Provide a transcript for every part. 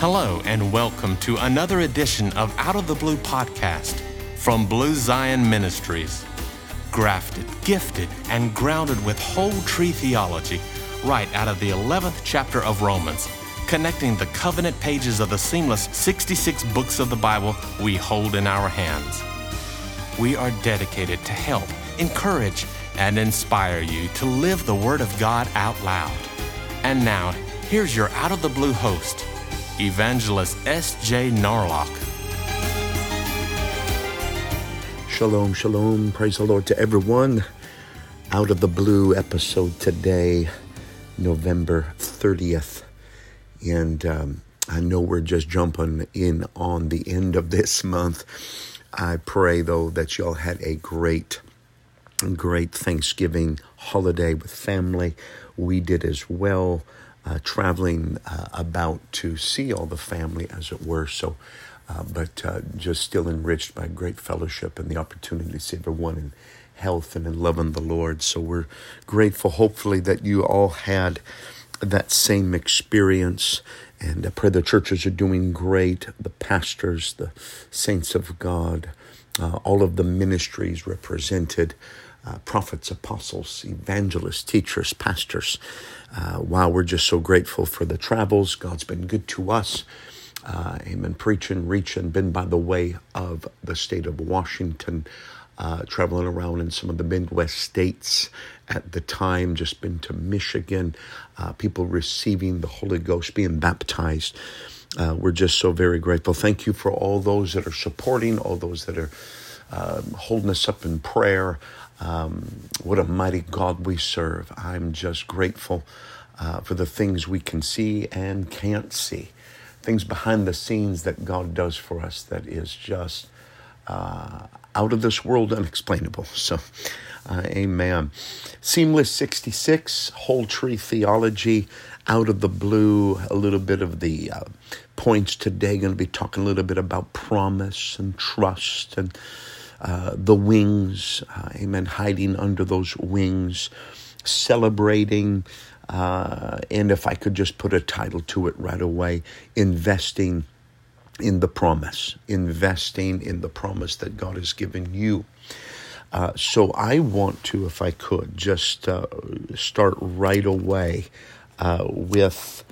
Hello, and welcome to another edition of Out of the Blue podcast from Blue Zion Ministries. Grafted, gifted, and grounded with whole tree theology right out of the 11th chapter of Romans, connecting the covenant pages of the seamless 66 books of the Bible we hold in our hands. We are dedicated to help, encourage, and inspire you to live the Word of God out loud. And now, here's your Out of the Blue host, Evangelist S.J. Narlock. Shalom, shalom. Praise the Lord to everyone. Out of the Blue episode today, November 30th. And um, I know we're just jumping in on the end of this month. I pray, though, that y'all had a great, great Thanksgiving holiday with family. We did as well uh, traveling uh, about to see all the family, as it were. So, uh, but uh, just still enriched by great fellowship and the opportunity to see everyone in health and in loving the Lord. So we're grateful, hopefully, that you all had that same experience. And I pray the churches are doing great, the pastors, the saints of God, uh, all of the ministries represented uh, prophets, apostles, evangelists, teachers, pastors. Uh, wow, we're just so grateful for the travels. God's been good to us. Uh, amen. Preaching, reaching, been by the way of the state of Washington, uh, traveling around in some of the Midwest states at the time, just been to Michigan, uh, people receiving the Holy Ghost, being baptized. Uh, we're just so very grateful. Thank you for all those that are supporting, all those that are um, holding us up in prayer. Um, what a mighty God we serve. I'm just grateful uh, for the things we can see and can't see, things behind the scenes that God does for us that is just uh, out of this world unexplainable. So, uh, amen. Seamless 66, whole tree theology, out of the blue, a little bit of the uh, points today. Going to be talking a little bit about promise and trust and uh, the wings, uh, amen, hiding under those wings, celebrating, uh, and if I could just put a title to it right away, investing in the promise, investing in the promise that God has given you. Uh, so I want to, if I could, just uh, start right away uh, with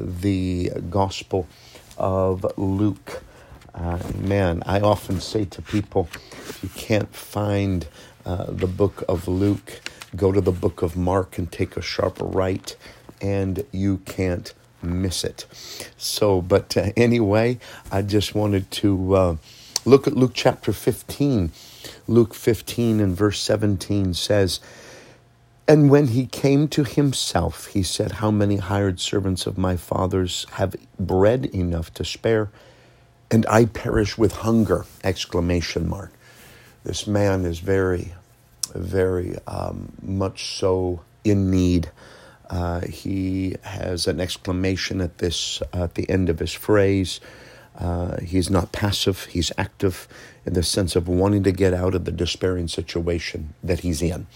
the Gospel of Luke. Uh, man, I often say to people, if you can't find uh, the book of Luke, go to the book of Mark and take a sharp right, and you can't miss it. So, but uh, anyway, I just wanted to uh, look at Luke chapter 15. Luke 15 and verse 17 says, and when he came to himself, he said, How many hired servants of my father's have bread enough to spare? And I perish with hunger! Exclamation mark. This man is very, very um, much so in need. Uh, he has an exclamation at this uh, at the end of his phrase. Uh, he's not passive; he's active in the sense of wanting to get out of the despairing situation that he's in,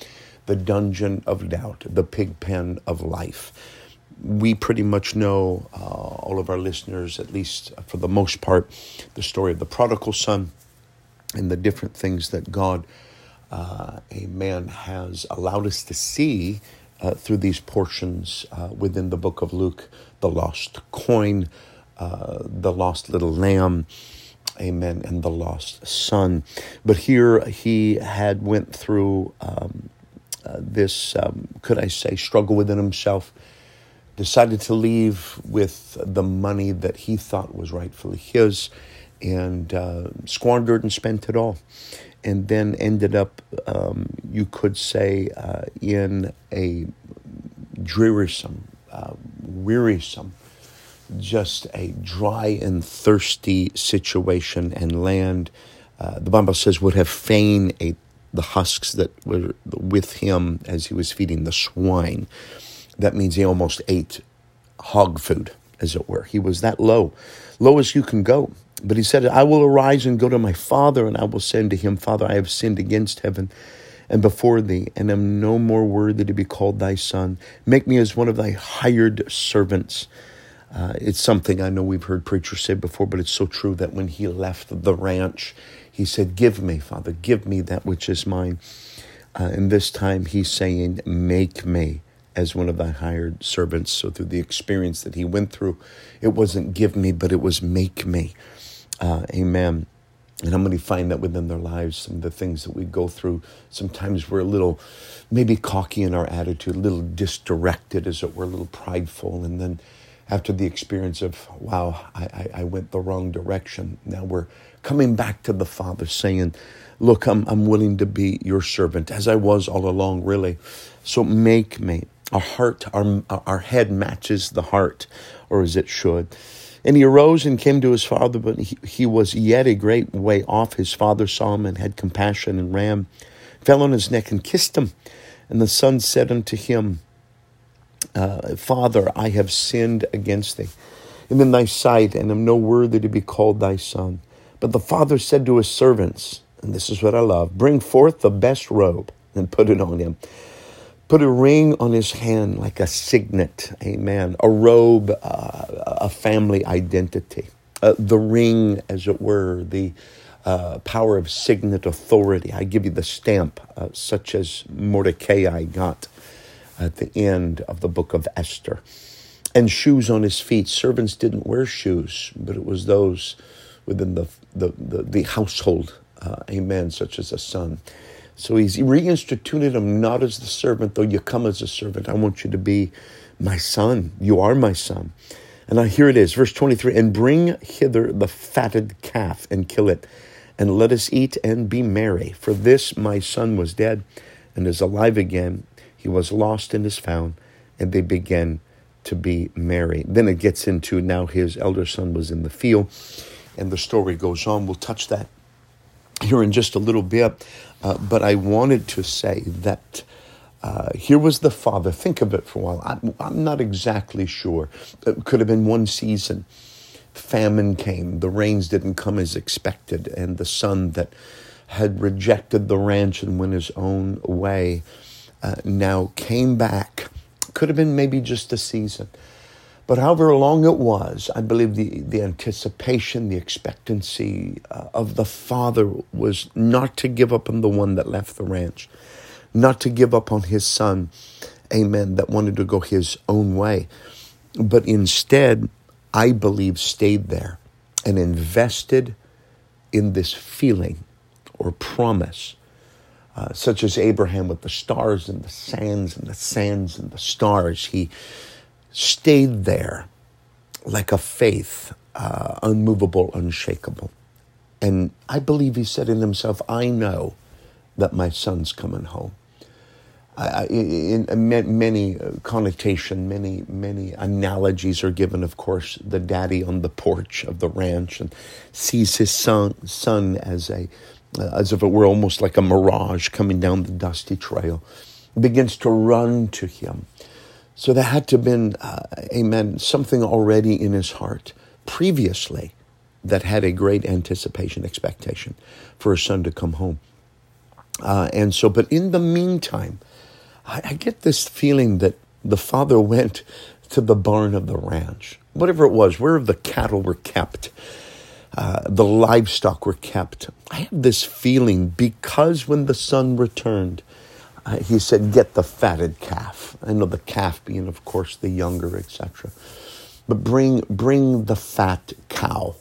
the dungeon of doubt, the pig pen of life we pretty much know, uh, all of our listeners, at least for the most part, the story of the prodigal son and the different things that God, uh, amen, has allowed us to see uh, through these portions uh, within the book of Luke the lost coin, uh, the lost little lamb. Amen, and the lost son. But here he had went through um, uh, this, um, could I say, struggle within himself decided to leave with the money that he thought was rightfully his and uh, squandered and spent it all. And then ended up, um, you could say, uh, in a drearisome, uh, wearisome, just a dry and thirsty situation and land. Uh, the Bible says would have fain ate the husks that were with him as he was feeding the swine that means he almost ate hog food, as it were. He was that low, low as you can go. But he said, I will arise and go to my father, and I will say to him, Father, I have sinned against heaven and before thee, and am no more worthy to be called thy son. Make me as one of thy hired servants. Uh, it's something I know we've heard preachers say before, but it's so true that when he left the ranch, he said, Give me, Father, give me that which is mine. Uh, and this time he's saying, Make me as one of thy hired servants. So through the experience that he went through, it wasn't give me, but it was make me. Uh, amen. And how many find that within their lives, some of the things that we go through, sometimes we're a little maybe cocky in our attitude, a little disdirected, as it were, a little prideful. And then after the experience of, wow, I, I, I went the wrong direction, now we're coming back to the Father saying, look, I'm, I'm willing to be your servant, as I was all along, really. So make me. Our heart, our, our head matches the heart, or as it should. And he arose and came to his father, but he, he was yet a great way off. His father saw him and had compassion and ran, fell on his neck and kissed him. And the son said unto him, uh, Father, I have sinned against thee and in thy sight, and am no worthy to be called thy son. But the father said to his servants, and this is what I love bring forth the best robe and put it on him Put a ring on his hand like a signet, amen. A robe, uh, a family identity. Uh, the ring, as it were, the uh, power of signet authority. I give you the stamp, uh, such as Mordecai got at the end of the book of Esther. And shoes on his feet. Servants didn't wear shoes, but it was those within the, the, the, the household, uh, amen, such as a son. So he's reinstituted him not as the servant, though you come as a servant. I want you to be my son. You are my son. And now here it is, verse 23 And bring hither the fatted calf and kill it, and let us eat and be merry. For this my son was dead and is alive again. He was lost and is found. And they began to be merry. Then it gets into now his elder son was in the field, and the story goes on. We'll touch that here in just a little bit. Uh, but I wanted to say that uh, here was the father. Think of it for a while. I'm, I'm not exactly sure. It could have been one season. Famine came. The rains didn't come as expected. And the son that had rejected the ranch and went his own way uh, now came back. Could have been maybe just a season. But however long it was, I believe the, the anticipation, the expectancy uh, of the father was not to give up on the one that left the ranch, not to give up on his son, amen, that wanted to go his own way, but instead, I believe, stayed there and invested in this feeling or promise. Uh, such as Abraham with the stars and the sands and the sands and the stars. He stayed there like a faith, uh, unmovable, unshakable. And I believe he said in himself, I know that my son's coming home. In, in many uh, connotation, many many analogies are given. Of course, the daddy on the porch of the ranch and sees his son son as a uh, as if it were almost like a mirage coming down the dusty trail, begins to run to him so there had to have been, uh, amen, something already in his heart previously that had a great anticipation, expectation for his son to come home. Uh, and so, but in the meantime, I, I get this feeling that the father went to the barn of the ranch, whatever it was, where the cattle were kept. Uh, the livestock were kept. I have this feeling because when the son returned, uh, he said, Get the fatted calf. I know the calf being, of course, the younger, etc. But bring, bring the fat cow.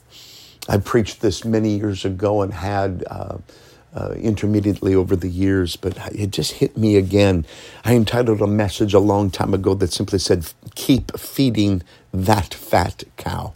I preached this many years ago and had uh, uh, intermediately over the years, but it just hit me again. I entitled a message a long time ago that simply said, Keep feeding that fat cow.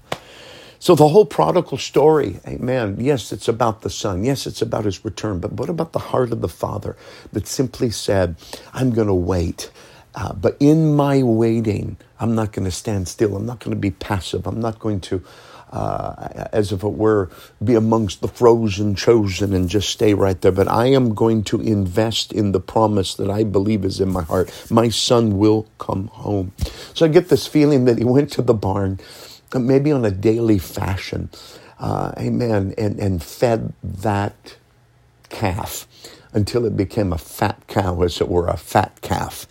So the whole prodigal story, amen. Yes, it's about the son. Yes, it's about his return. But what about the heart of the father that simply said, I'm going to wait. Uh, but in my waiting, I'm not going to stand still. I'm not going to be passive. I'm not going to, uh, as if it were, be amongst the frozen chosen and just stay right there. But I am going to invest in the promise that I believe is in my heart. My son will come home. So I get this feeling that he went to the barn maybe on a daily fashion, uh, amen, and, and fed that calf until it became a fat cow, as it were, a fat calf.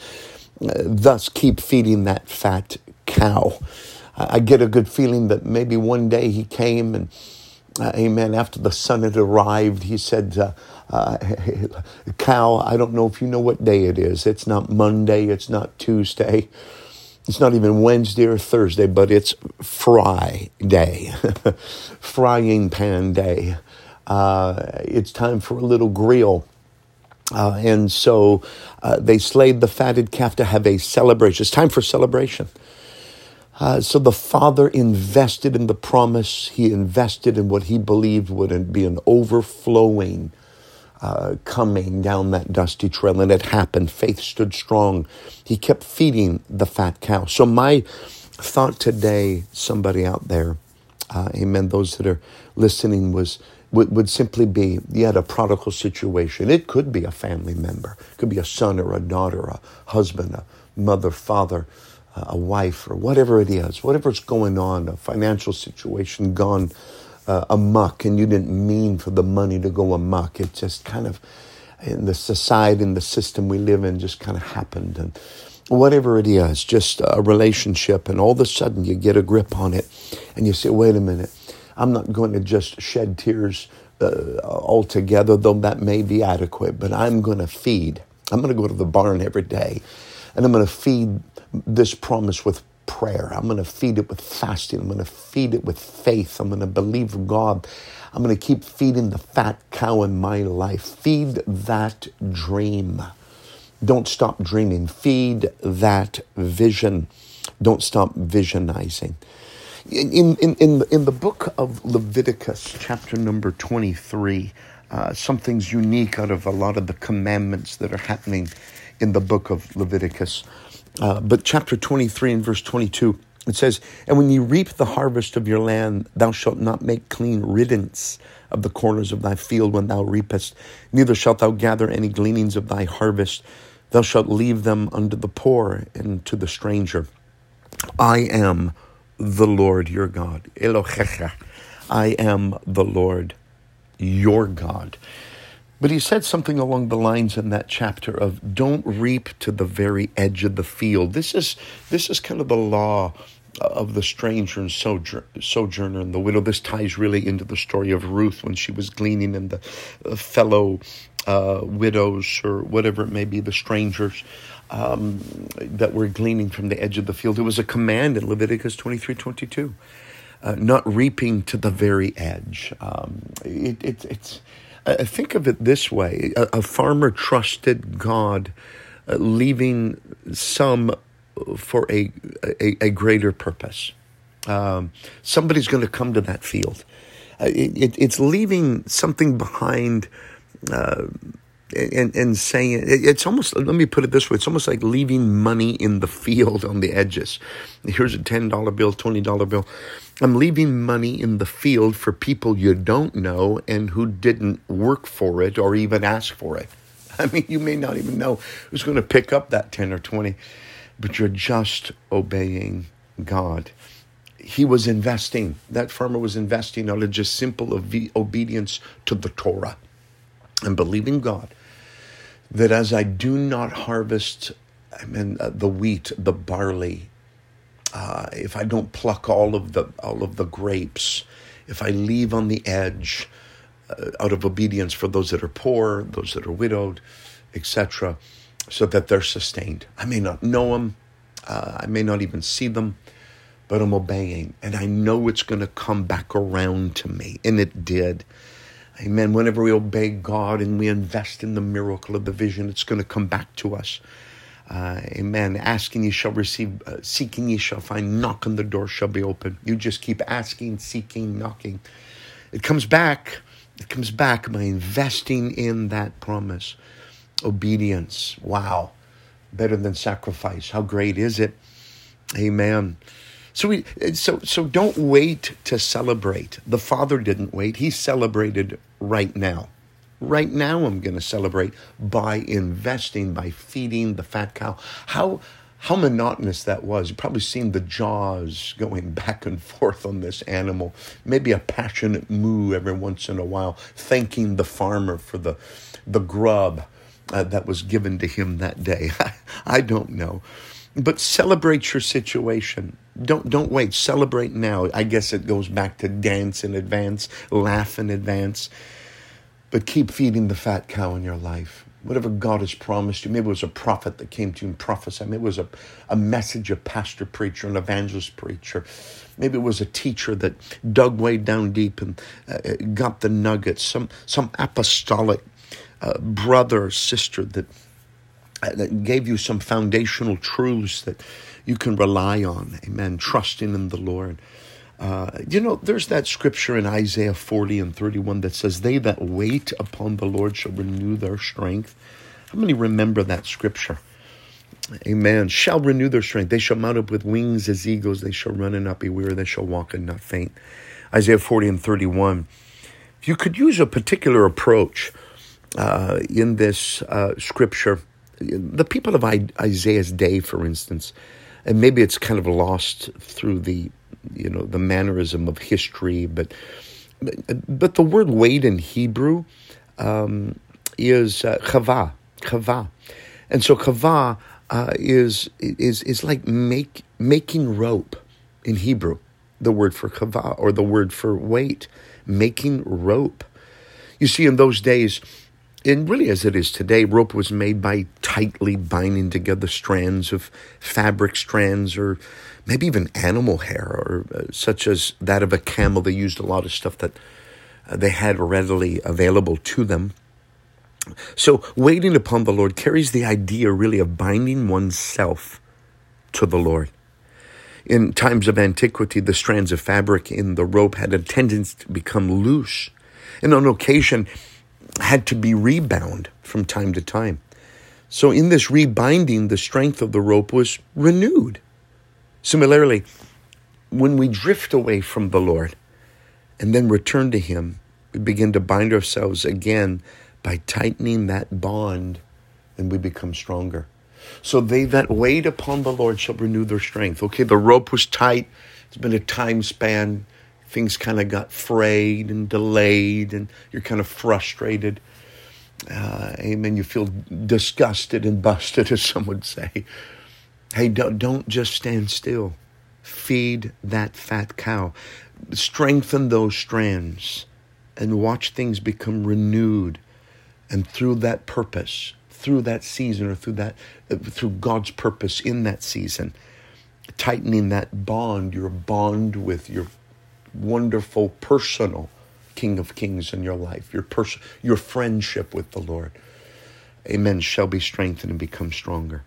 Uh, thus, keep feeding that fat cow. I get a good feeling that maybe one day he came and, uh, amen, after the son had arrived, he said, uh, uh, Cal, I don't know if you know what day it is. It's not Monday, it's not Tuesday, it's not even Wednesday or Thursday, but it's fry day, frying pan day. Uh, it's time for a little grill. Uh, and so uh, they slayed the fatted calf to have a celebration. It's time for celebration. Uh, so the father invested in the promise. He invested in what he believed would be an overflowing uh, coming down that dusty trail, and it happened. Faith stood strong. He kept feeding the fat cow. So, my thought today, somebody out there, uh, amen, those that are listening, was would, would simply be you had a prodigal situation. It could be a family member, it could be a son or a daughter, a husband, a mother, father, a wife, or whatever it is, whatever's going on, a financial situation gone uh, amuck, and you didn't mean for the money to go amuck. It just kind of, in the society, and the system we live in, just kind of happened. And whatever it is, just a relationship, and all of a sudden you get a grip on it, and you say, wait a minute, I'm not going to just shed tears uh, altogether, though that may be adequate, but I'm going to feed. I'm going to go to the barn every day, and I'm going to feed this promise with prayer. I'm going to feed it with fasting. I'm going to feed it with faith. I'm going to believe God. I'm going to keep feeding the fat cow in my life. Feed that dream. Don't stop dreaming. Feed that vision. Don't stop visionizing. In, in, in, in the book of Leviticus, chapter number 23, uh, something's unique out of a lot of the commandments that are happening in the book of Leviticus. Uh, but chapter 23 and verse 22, it says, And when ye reap the harvest of your land, thou shalt not make clean riddance of the corners of thy field when thou reapest, neither shalt thou gather any gleanings of thy harvest. Thou shalt leave them unto the poor and to the stranger. I am the Lord your God. Elohecha. I am the Lord your God. But he said something along the lines in that chapter of don't reap to the very edge of the field. This is this is kind of the law of the stranger and sojourner and the widow. This ties really into the story of Ruth when she was gleaning and the fellow uh, widows or whatever it may be, the strangers um, that were gleaning from the edge of the field. It was a command in Leviticus 23 22. Uh, not reaping to the very edge. Um, it, it, it's uh, think of it this way a, a farmer trusted God, uh, leaving some for a, a, a greater purpose. Um, somebody's going to come to that field. Uh, it, it, it's leaving something behind uh, and, and saying it, it's almost, let me put it this way it's almost like leaving money in the field on the edges. Here's a $10 bill, $20 bill. I'm leaving money in the field for people you don't know and who didn't work for it or even ask for it. I mean, you may not even know who's going to pick up that 10 or 20, but you're just obeying God. He was investing, that farmer was investing out of just simple obedience to the Torah and believing God that as I do not harvest I mean, uh, the wheat, the barley, uh, if I don't pluck all of the all of the grapes, if I leave on the edge, uh, out of obedience for those that are poor, those that are widowed, etc., so that they're sustained. I may not know them, uh, I may not even see them, but I'm obeying, and I know it's going to come back around to me, and it did. Amen. Whenever we obey God and we invest in the miracle of the vision, it's going to come back to us. Uh, amen. Asking, you shall receive. Uh, seeking, you shall find. Knock the door shall be open. You just keep asking, seeking, knocking. It comes back. It comes back by investing in that promise. Obedience. Wow. Better than sacrifice. How great is it? Amen. So we so so don't wait to celebrate. The Father didn't wait. He celebrated right now. Right now, I'm going to celebrate by investing, by feeding the fat cow. How how monotonous that was. You've probably seen the jaws going back and forth on this animal. Maybe a passionate moo every once in a while, thanking the farmer for the the grub uh, that was given to him that day. I don't know. But celebrate your situation. Don't don't wait. Celebrate now. I guess it goes back to dance in advance, laugh in advance. But keep feeding the fat cow in your life. Whatever God has promised you. Maybe it was a prophet that came to you and prophesied. Maybe it was a, a message, a pastor preacher, an evangelist preacher. Maybe it was a teacher that dug way down deep and uh, got the nuggets. Some some apostolic uh, brother or sister that uh, that gave you some foundational truths that you can rely on. Amen. Trusting in the Lord. Uh, you know, there's that scripture in Isaiah 40 and 31 that says, They that wait upon the Lord shall renew their strength. How many remember that scripture? Amen. Shall renew their strength. They shall mount up with wings as eagles. They shall run and not be weary. They shall walk and not faint. Isaiah 40 and 31. If you could use a particular approach uh, in this uh, scripture, the people of Isaiah's day, for instance, and maybe it's kind of lost through the you know the mannerism of history but but the word wait in hebrew um, is uh, chava chava. And so chava uh, is is is like make making rope in hebrew the word for chava or the word for wait, making rope. You see in those days and really as it is today, rope was made by tightly binding together strands of fabric strands or maybe even animal hair, or uh, such as that of a camel. They used a lot of stuff that uh, they had readily available to them. So, waiting upon the Lord carries the idea really of binding oneself to the Lord. In times of antiquity, the strands of fabric in the rope had a tendency to become loose. And on occasion, had to be rebound from time to time. So, in this rebinding, the strength of the rope was renewed. Similarly, when we drift away from the Lord and then return to Him, we begin to bind ourselves again by tightening that bond and we become stronger. So, they that wait upon the Lord shall renew their strength. Okay, the rope was tight, it's been a time span things kind of got frayed and delayed, and you're kind of frustrated. Uh, amen. You feel disgusted and busted, as some would say. Hey, don't, don't just stand still. Feed that fat cow. Strengthen those strands and watch things become renewed. And through that purpose, through that season, or through that, through God's purpose in that season, tightening that bond, your bond with your wonderful personal King of Kings in your life, your pers- your friendship with the Lord. Amen. Shall be strengthened and become stronger.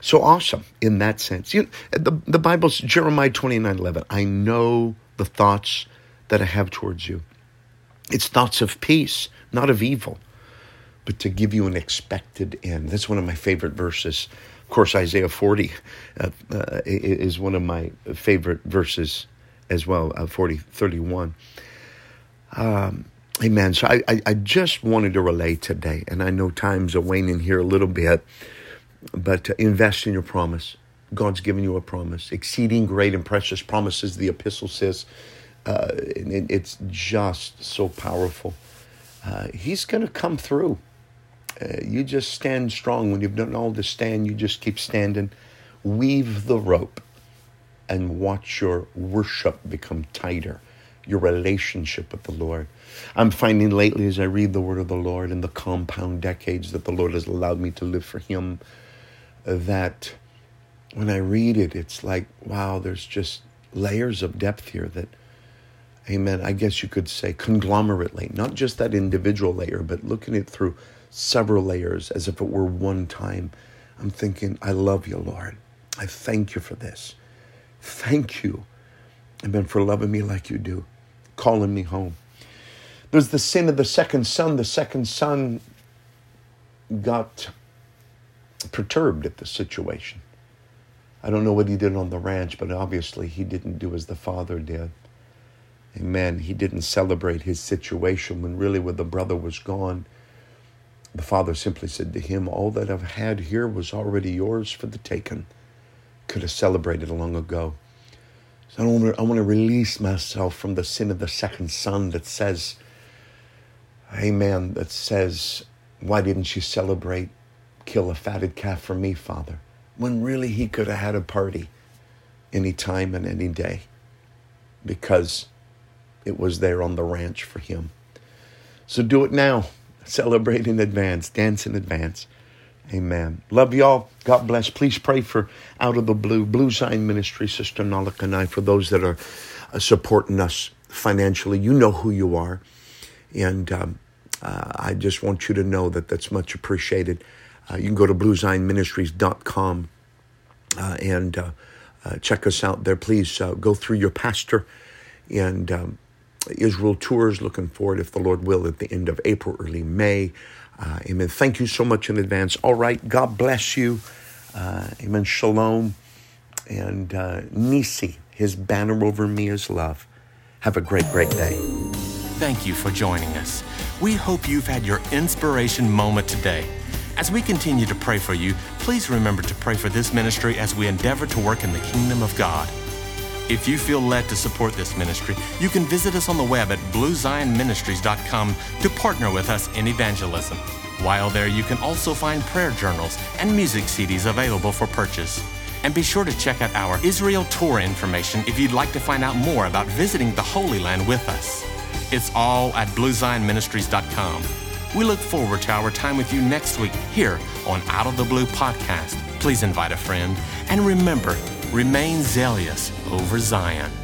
So awesome in that sense. You, the, the Bible's Jeremiah 29 11. I know the thoughts that I have towards you. It's thoughts of peace, not of evil, but to give you an expected end. That's one of my favorite verses. Of course, Isaiah 40 uh, uh, is one of my favorite verses as well, uh, 40, 31. Um, amen. So I, I, I, just wanted to relate today, and I know times are waning here a little bit, but invest in your promise. God's given you a promise, exceeding great and precious promises, the epistle says. Uh, it, it's just so powerful. Uh, he's going to come through. Uh, you just stand strong. When you've done all to stand, you just keep standing. Weave the rope and watch your worship become tighter, your relationship with the Lord. I'm finding lately as I read the word of the Lord in the compound decades that the Lord has allowed me to live for Him, that when I read it, it's like, wow, there's just layers of depth here that, amen, I guess you could say conglomerately, not just that individual layer, but looking at it through several layers as if it were one time. I'm thinking, I love you, Lord. I thank you for this. Thank you, Amen, for loving me like you do, calling me home. There's the sin of the second son. The second son got perturbed at the situation. I don't know what he did on the ranch, but obviously he didn't do as the father did. Amen. He didn't celebrate his situation when really when the brother was gone. The father simply said to him, All that I've had here was already yours for the taking could have celebrated long ago. So I want, to, I want to release myself from the sin of the second son that says, Amen, that says, Why didn't you celebrate, kill a fatted calf for me, Father? When really he could have had a party. any time and any day because it was there on the ranch for him. So do it now. Celebrate in advance, dance in advance. Amen. Love y'all. God bless. Please pray for Out of the Blue, Blue Zion Ministry, Sister Narlock and I, for those that are uh, supporting us financially. You know who you are. And um, uh, I just want you to know that that's much appreciated. Uh, you can go to bluezionministries.com uh, and uh, uh, check us out there. Please uh, go through your pastor and um, Israel tours. Looking forward, if the Lord will, at the end of April, early May. Uh, amen. Thank you so much in advance. All right. God bless you. Uh, amen. Shalom. And uh, Nisi, his banner over me is love. Have a great, great day. Thank you for joining us. We hope you've had your inspiration moment today. As we continue to pray for you, please remember to pray for this ministry as we endeavor to work in the kingdom of God. If you feel led to support this ministry, you can visit us on the web at bluezionministries.com to partner with us in evangelism. While there, you can also find prayer journals and music CDs available for purchase. And be sure to check out our Israel tour information if you'd like to find out more about visiting the Holy Land with us. It's all at bluezionministries.com. We look forward to our time with you next week here on Out of the Blue podcast. Please invite a friend and remember, remain zealous over Zion.